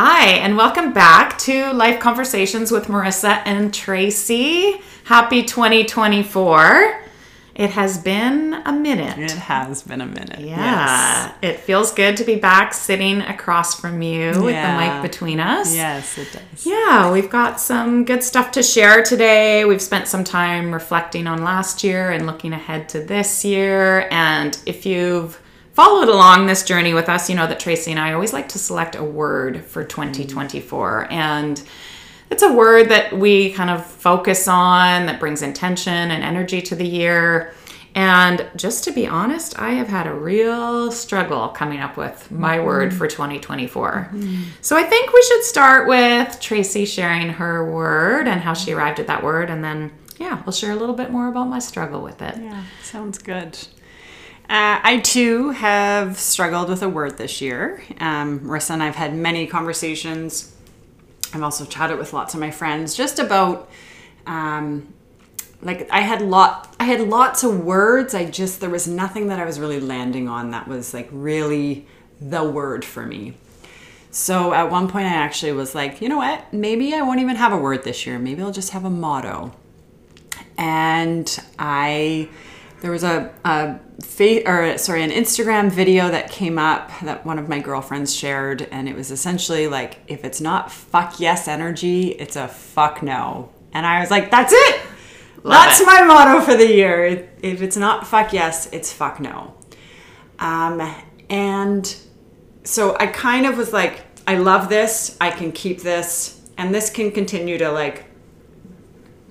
Hi, and welcome back to Life Conversations with Marissa and Tracy. Happy 2024. It has been a minute. It has been a minute. Yeah. It feels good to be back sitting across from you with the mic between us. Yes, it does. Yeah, we've got some good stuff to share today. We've spent some time reflecting on last year and looking ahead to this year. And if you've followed along this journey with us, you know that Tracy and I always like to select a word for 2024. And it's a word that we kind of focus on that brings intention and energy to the year. And just to be honest, I have had a real struggle coming up with my mm-hmm. word for 2024. Mm-hmm. So I think we should start with Tracy sharing her word and how she arrived at that word. And then, yeah, we'll share a little bit more about my struggle with it. Yeah, sounds good. Uh, I too have struggled with a word this year. Um, Marissa and I've had many conversations. I've also chatted with lots of my friends just about, um, like I had lot, I had lots of words. I just there was nothing that I was really landing on that was like really the word for me. So at one point, I actually was like, you know what? Maybe I won't even have a word this year. Maybe I'll just have a motto. And I, there was a, a fa- or sorry, an Instagram video that came up that one of my girlfriends shared, and it was essentially like, if it's not fuck yes energy, it's a fuck no. And I was like, that's it. that's it. my motto for the year. If it's not fuck yes, it's fuck no. Um, and so I kind of was like, I love this. I can keep this, and this can continue to like,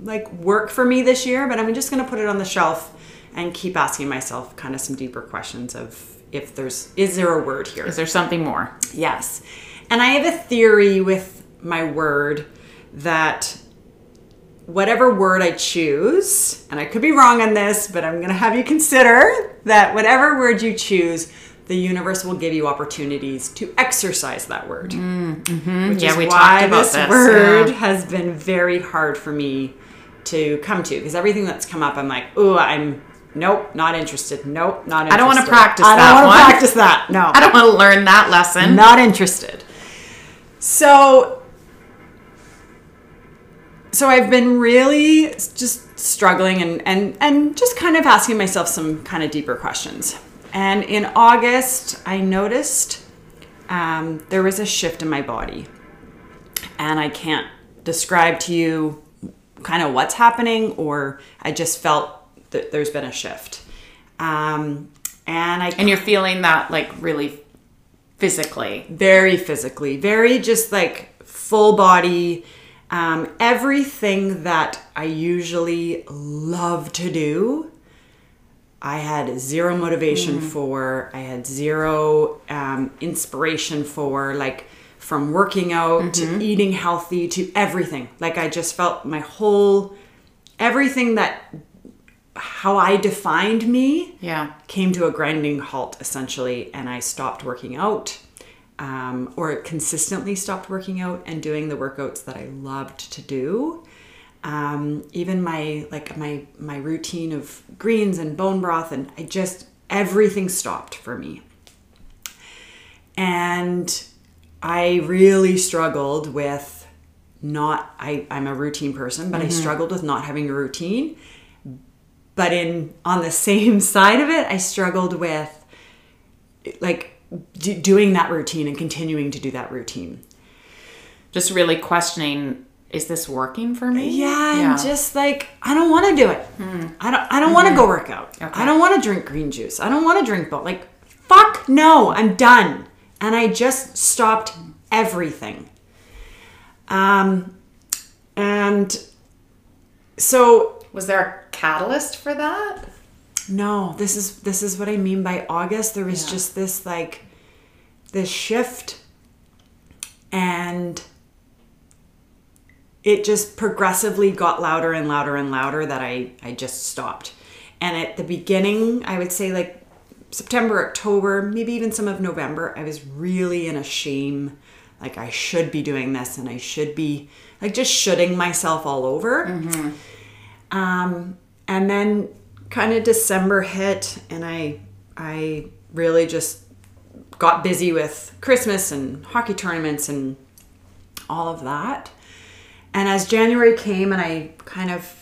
like work for me this year. But I'm just gonna put it on the shelf and keep asking myself kind of some deeper questions of if there's is there a word here? Is there something more? Yes. And I have a theory with my word that whatever word I choose, and I could be wrong on this, but I'm going to have you consider that whatever word you choose, the universe will give you opportunities to exercise that word. Which Mm, Yeah, is we why talked about this this, word yeah. has been very hard for me to come to because everything that's come up, I'm like, oh, I'm nope, not interested. Nope, not interested. I don't wanna practice I don't wanna practice that. No. I don't want to learn that lesson. Not interested. So so I've been really just struggling and and and just kind of asking myself some kind of deeper questions. And in August, I noticed um, there was a shift in my body, and I can't describe to you kind of what's happening, or I just felt that there's been a shift. Um, and I And you're feeling that like really physically. very physically, very just like full body. Um, everything that I usually love to do, I had zero motivation for. I had zero um, inspiration for, like from working out to eating healthy to everything. Like I just felt my whole, everything that, how I defined me Yeah. came to a grinding halt essentially and i stopped working out um, or consistently stopped working out and doing the workouts that i loved to do. Um, even my like my my routine of greens and bone broth and i just everything stopped for me. And i really struggled with not I, i'm a routine person but i struggled with not having a routine but in on the same side of it i struggled with like d- doing that routine and continuing to do that routine. Just really questioning is this working for me? yeah, and just like i don't want to do it. I don't i don't want to go work out. I don't want to drink green juice. I don't want to drink but like fuck no i'm done. And i just stopped everything. Um and so Was there a catalyst for that? No, this is this is what I mean by August. There was Yeah. just this like this shift and it just progressively got louder and louder and louder that I I just stopped. And at the beginning, I would say like September, October, maybe even some of November, I was really in a shame like I should be doing this and I should be like just shooting myself all over. Um, and then kind of December hit and I I really just got busy with Christmas and hockey tournaments and all of that. And as January came and I kind of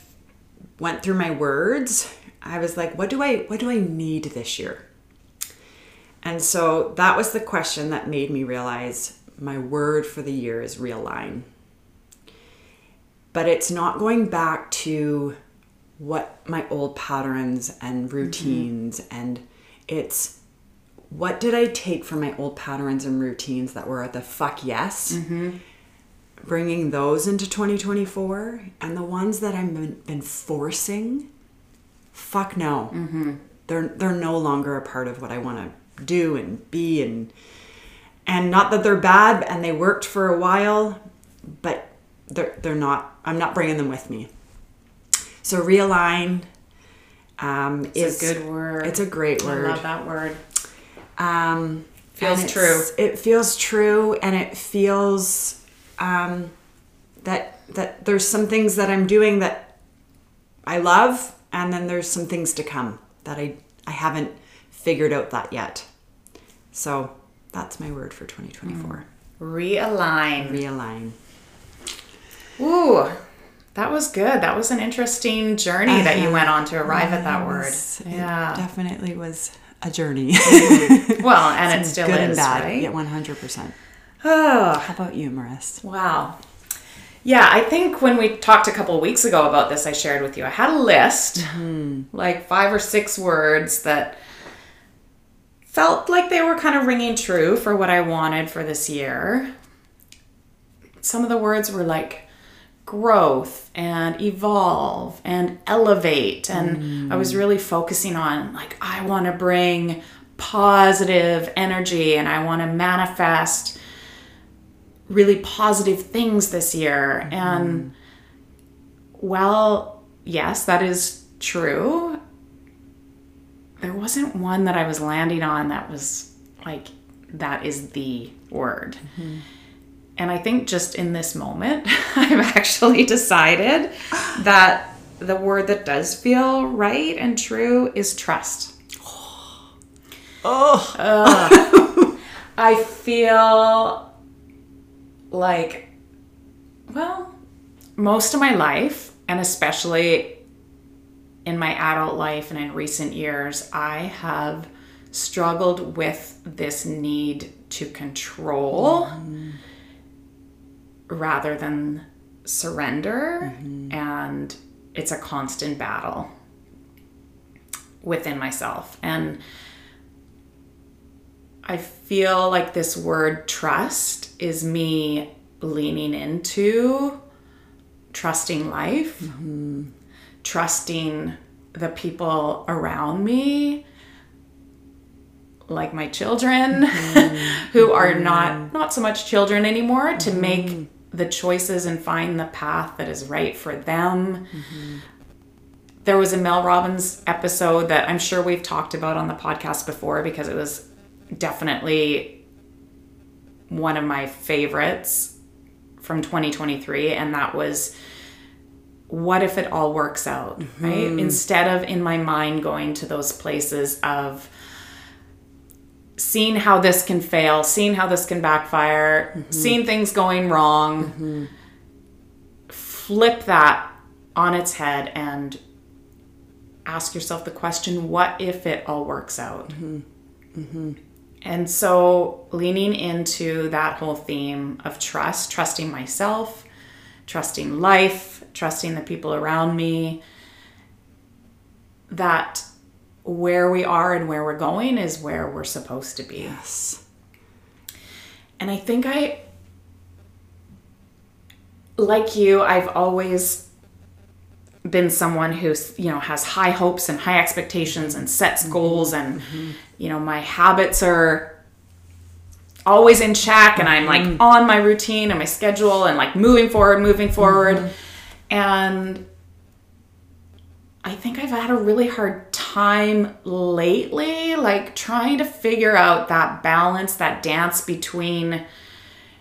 went through my words, I was like, what do I what do I need this year? And so that was the question that made me realize my word for the year is realign. But it's not going back to what my old patterns and routines mm-hmm. and it's what did I take from my old patterns and routines that were at the fuck yes? Mm-hmm. Bringing those into 2024 and the ones that I've been, been forcing, fuck no. Mm-hmm. They're they're no longer a part of what I want to do and be and and not that they're bad and they worked for a while, but they're they're not. I'm not bringing them with me. So realign um, it's is a good word. It's a great word. I love that word. Um, feels true. It feels true, and it feels um, that that there's some things that I'm doing that I love, and then there's some things to come that I I haven't figured out that yet. So that's my word for 2024. Mm. Realign. Realign. Ooh, that was good. That was an interesting journey uh-huh. that you went on to arrive at that word. Yeah, it definitely was a journey. well, and it still good is, and bad. right? Yeah, one hundred percent. Oh, how about you, Maris? Wow. Yeah, I think when we talked a couple weeks ago about this, I shared with you. I had a list, mm-hmm. like five or six words that felt like they were kind of ringing true for what I wanted for this year. Some of the words were like growth and evolve and elevate. And mm. I was really focusing on, like, I want to bring positive energy and I want to manifest really positive things this year. Mm. And well, yes, that is true. There wasn't one that I was landing on that was like, that is the word. Mm-hmm. And I think just in this moment, I've actually decided that the word that does feel right and true is trust. Oh. uh, I feel like, well, most of my life, and especially in my adult life and in recent years, I have struggled with this need to control. Mm rather than surrender. Mm-hmm. And it's a constant battle within myself. And I feel like this word trust is me leaning into trusting life, mm-hmm. trusting the people around me like my children mm-hmm. who are not mm-hmm. not so much children anymore to make mm-hmm the choices and find the path that is right for them. Mm-hmm. There was a Mel Robbins episode that I'm sure we've talked about on the podcast before because it was definitely one of my favorites from 2023 and that was what if it all works out, mm-hmm. right? Instead of in my mind going to those places of seeing how this can fail, seeing how this can backfire, mm-hmm. seeing things going wrong, mm-hmm. flip that on its head and ask yourself the question what if it all works out? Mm-hmm. mm-hmm. And so, leaning into that whole theme of trust, trusting myself, trusting life, trusting the people around me, that where we are and where we're going is where we're supposed to be. Yes. And I think I, like you, I've always been someone who's, you know, has high hopes and high expectations and sets mm-hmm. goals and, mm-hmm. you know, my habits are always in check and I'm like mm-hmm. on my routine and my schedule and like moving forward, moving forward. Mm-hmm. And I think I've had a really hard time lately, like trying to figure out that balance, that dance between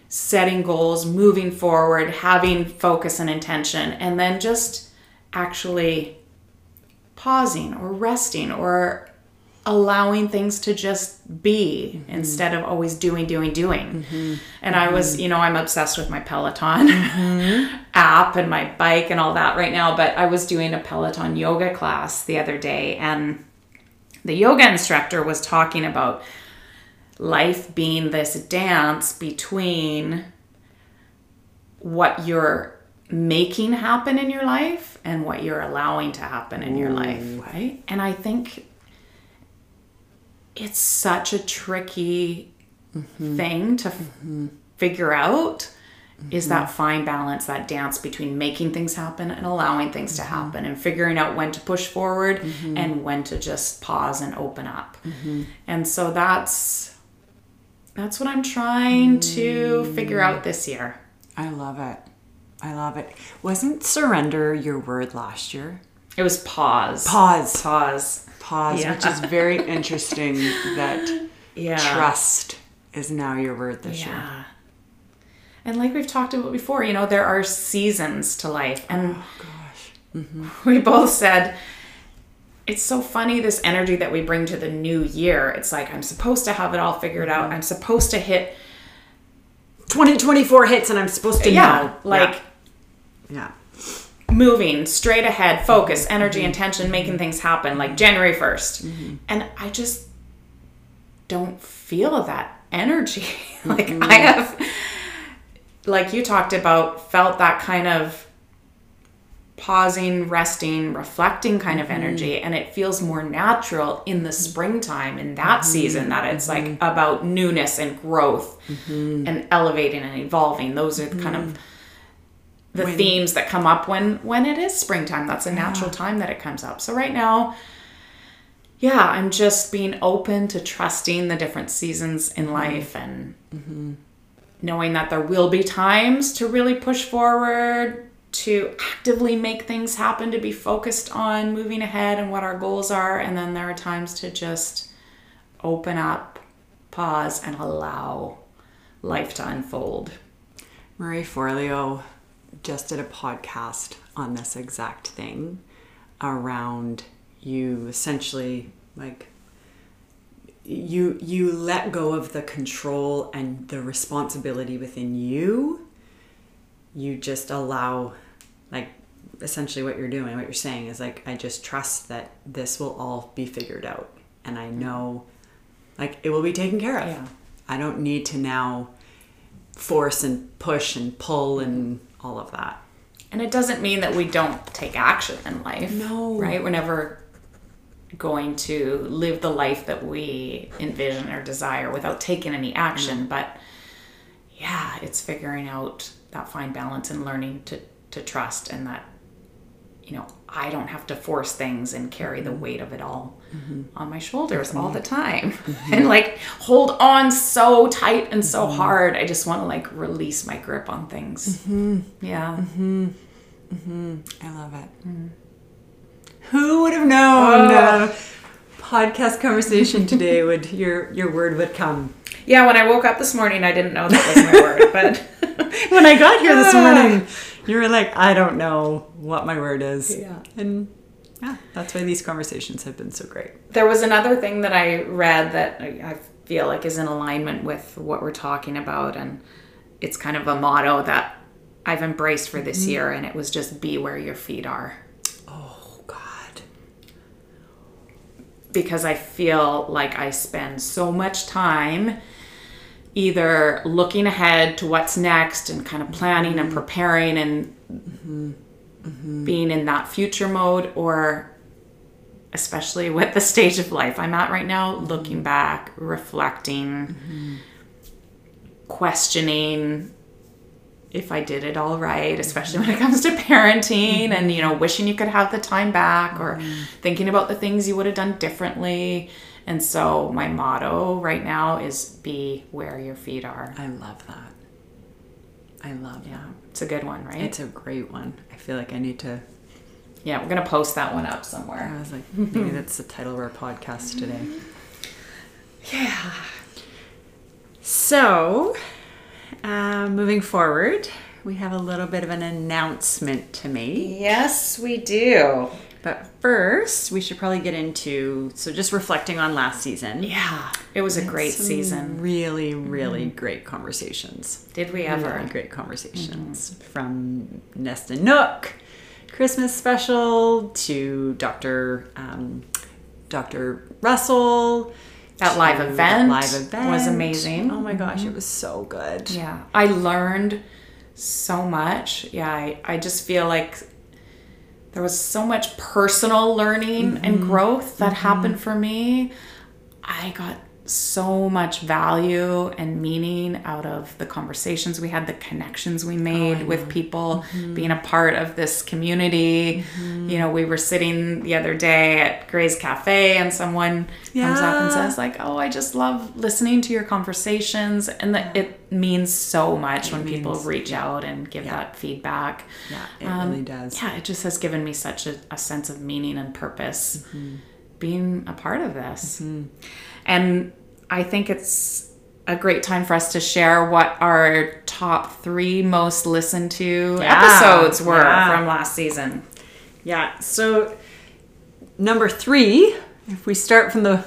setting goals, moving forward, having focus and intention, and then just actually pausing or resting or allowing things to just be mm-hmm. instead of always doing, doing, doing. Mm-hmm. And I was, mm-hmm. you know, I'm obsessed with my Peloton app and my bike and all that right now, but I was doing a Peloton yoga class the other day and the yoga instructor was talking about life being this dance between what you're making happen in your life and what you're allowing to happen in your life, right? And I think it's such a tricky mm-hmm. thing to f- mm-hmm. figure out is that mm-hmm. fine balance that dance between making things happen and allowing things to happen and figuring out when to push forward and when to just pause and open up. And so that's that's what i'm trying to figure out this year. I love it. I love it. Wasn't surrender your word last year? it was pause. Pause. pause Pause, Yeah. which is very interesting that yeah trust is now your word this year. and like we've talked about before you know there are seasons to life and oh, Gosh. Mm-hmm. we both said it's so funny this energy that we bring to the new year. It's like I'm supposed to have it all figured out. Mm-hmm. I'm supposed to hit 2024 hits and I'm supposed to yeah, know. like yeah. Moving straight ahead, focus, mm-hmm. energy, intention, making things happen like January 1st. Mm-hmm. And I just don't feel that energy. like mm-hmm. I have like you talked about felt that kind of pausing, resting, reflecting kind of energy and it feels more natural in the springtime in that season that it's like about newness and growth and elevating and evolving. Those are the kind of the themes that come up when when it is springtime. That's a natural time that it comes up. So right now yeah, I'm just being open to trusting the different seasons in mm-hmm. life and mm-hmm. knowing that there will be times to really push forward, to actively make things happen, to be focused on moving ahead and what our goals are. And then there are times to just open up, pause, and allow life to unfold. Marie Forleo just did a podcast on this exact thing around you essentially like you you let go of the control and the responsibility within you. You just allow like essentially what you're doing what you're saying is like i just trust that this will all be figured out. And i know like it will be taken care of. Yeah. i don't need to now force and push and pull and all of that And it doesn't mean that we don't take action in life. No. Right? We're never going to live the life that we envision or desire without taking any action. Mm-hmm. But yeah, it's figuring out that fine balance and learning to, to trust and that, you know, I don't have to force things and carry the mm-hmm. weight of it all mm-hmm. on my shoulders all the time mm-hmm. and like hold on so tight and so hard. I just want to like release my grip on things. Yeah. I love it. Who would have known? Uh, oh. uh, podcast conversation today would your your word would come. Yeah, when I woke up this morning, I didn't know that was my word, but When I got here this Ah. morning, you were like, I don't know what my word is. Yeah. And yeah, that's why these conversations have been so great. there was another thing that I read that I I feel like is in alignment with what we're talking about, and it's kind of a motto that I've embraced for this mm-hmm. year, and it was just be where your feet are. Oh God. because I feel like I spend so much time either looking ahead to what's next and kind of planning and mm-hmm. preparing and mm-hmm. being in that future mode, or especially with the stage of life I'm at right now, mm-hmm. looking back, reflecting, questioning if I did it all right, especially when it comes to parenting and, you know, wishing you could have the time back or thinking about the things you would have done differently. And so my motto right now is be where your feet are. I love that. I love Yeah, it's a good one, right? It's a great one. I feel like I need to yeah, we're going to post that one up somewhere. I was like, maybe that's the title of our podcast today. Yeah. So, uh, moving forward, we have a little bit of an announcement to make. Yes, we do. But first, we should probably get into so just reflecting on last season. Yeah, it was a great season. Really, really mm-hmm. great conversations. Did we ever? Really great conversations mm-hmm. from Nest and Nook, Christmas special to Dr. Um, Dr. Russell. That live event live event was amazing. Oh my gosh, it mm-hmm. was so good. Yeah, I learned so much. Yeah, I, I just feel like there was so much personal learning and mm-hmm. growth that happened mm-hmm. for me. I got so much value and meaning out of the conversations we had, the connections we oh, made with people, mm-hmm. being a part of this community. Mm-hmm. You know, we were sitting the other day at Gray's Cafe and someone comes up and says like, "Oh, I just love listening to your conversations." And that it means so much when people means- reach out and give that feedback. Yeah, it Um, really does. Yeah, it just has given me such a, a sense of meaning and purpose mm-hmm. being a part of this. And I think it's a great time for us to share what our top three most listened to Yeah, episodes were yeah. from last season. Yeah. So number three, if we start from the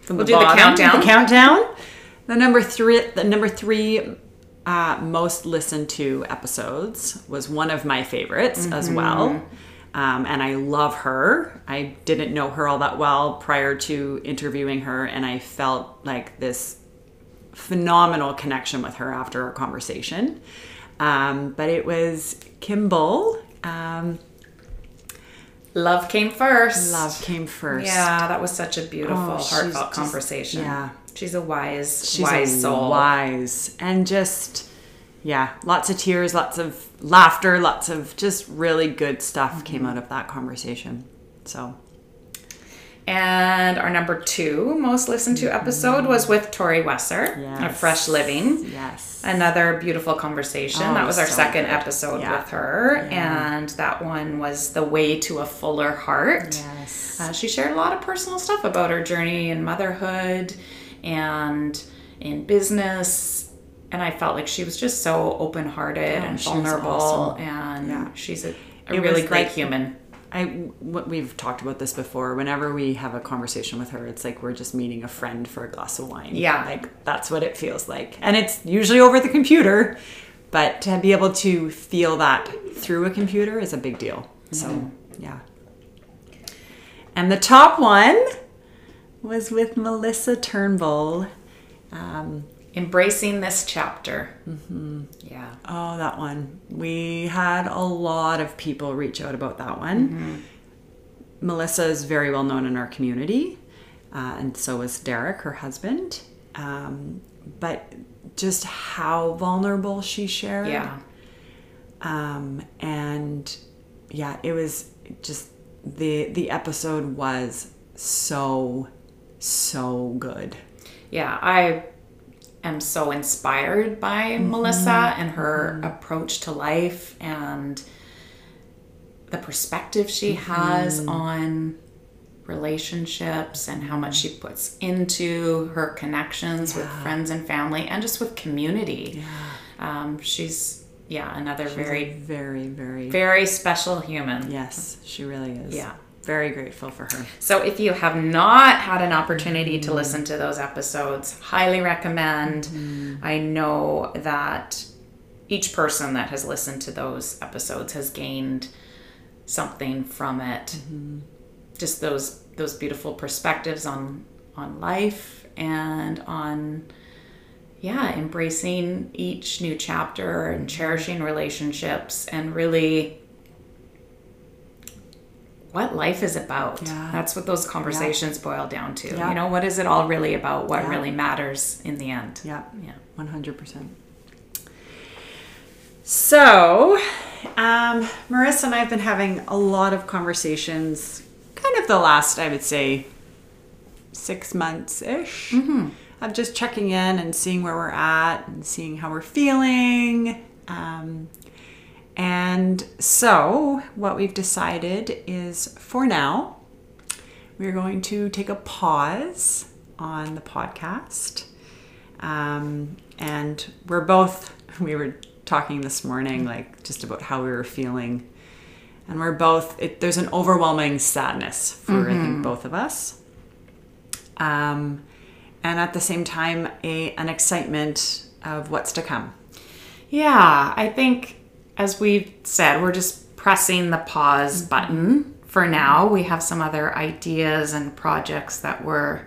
from We'll the do the countdown. The countdown. The number three, the number three uh, most listened to episodes was one of my favorites as well. Um, and I love her. I didn't know her all that well prior to interviewing her, and I felt like this phenomenal connection with her after our conversation. Um, but it was Kimball. Um, Love came first. Love came first. Yeah, that was such a beautiful, Oh, heartfelt just- conversation. yeah. She's a wise, She's wise a soul. wise and just yeah, lots of tears, lots of laughter, lots of just really good stuff came Mm-hmm. out of that conversation. So And our number two most listened to episode was with Tori Wesser of Fresh Living. yes, Another beautiful conversation. Oh, that was our so second good. episode Yeah. with her. And that one was The Way to a Fuller Heart. yes, Uh, she shared a lot of personal stuff about her journey in motherhood and in business. And I felt like she was just so open hearted and vulnerable. awesome. And Yeah. she's a, a really great like- human. I what we've talked about this before. Whenever we have a conversation with her, it's like we're just meeting a friend for a glass of wine. Yeah. like that's what it feels like, and it's usually over the computer. But to be able to feel that through a computer is a big deal. So yeah. And the top one was with Melissa Turnbull. Um, Embracing this chapter. Mm-hmm. Yeah. Oh, that one. We had a lot of people reach out about that one. Melissa is very well known in our community, uh, and so is Derek, her husband. Um, but just how vulnerable she shared. Yeah. Um, and yeah, it was just the the episode was so so good. Yeah, I am so inspired by mm-hmm. Melissa and her mm-hmm. approach to life and the perspective she has mm-hmm. on relationships and how much she puts into her connections with friends and family and just with community. Um, she's, yeah, another very, very very very special human. yes, she really is. Yeah. Very grateful for her. So if you have not had an opportunity to listen to those episodes, highly recommend. Mm-hmm. I know that each person that has listened to those episodes has gained something from it. Mm-hmm. Just those those beautiful perspectives on on life and on yeah, embracing each new chapter and cherishing relationships and really what life is about. Yeah. That's what those conversations boil down to. Yeah. You know, what is it all really about? What Yeah. really matters in the end? Yeah, Yeah. one hundred percent. So, um, Marissa and I have been having a lot of conversations, kind of the last, I would say, six months ish, of just checking in and seeing where we're at and seeing how we're feeling. Um, and so, what we've decided is for now, we're going to take a pause on the podcast. Um, and we're both, we were talking this morning, like just about how we were feeling and we're both. It, there's an overwhelming sadness for I think both of us, um, and at the same time, a an excitement of what's to come. Yeah, I think as we've said, we're just pressing the pause mm-hmm. button for now. We have some other ideas and projects that we're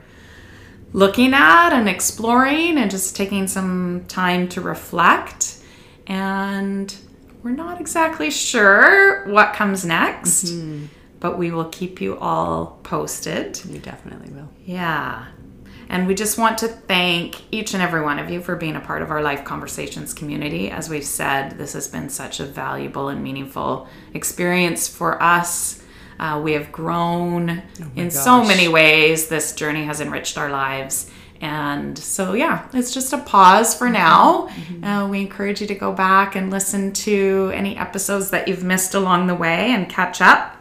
looking at and exploring and just taking some time to reflect. And we're not exactly sure what comes next, mm-hmm. but we will keep you all posted. You definitely will. Yeah. And we just want to thank each and every one of you for being a part of our Life Conversations community. As we've said, this has been such a valuable and meaningful experience for us. Uh, we have grown in so many ways. This journey has enriched our lives. And so, yeah, it's just a pause for now. Uh, we encourage you to go back and listen to any episodes that you've missed along the way and catch up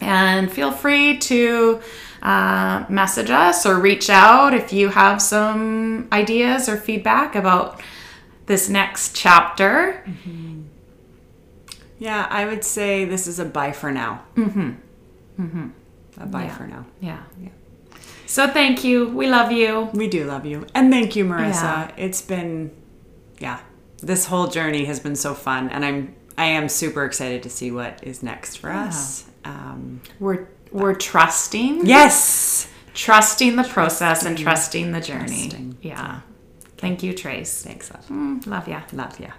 and feel free to uh, message us or reach out if you have some ideas or feedback about this next chapter. Yeah, I would say this is a bye for now. Mm-hmm. Mm-hmm. A bye Yeah. for now. Yeah. Yeah. So thank you. We love you. We do love you. And thank you, Marissa. Yeah. It's been yeah. This whole journey has been so fun and I'm I am super excited to see what is next for us. Um, We're we're trusting. yes. Trusting the process and trusting the journey. Trusting. Yeah. Thank you, Trace. Thanks, love. Mm, love ya. Love ya.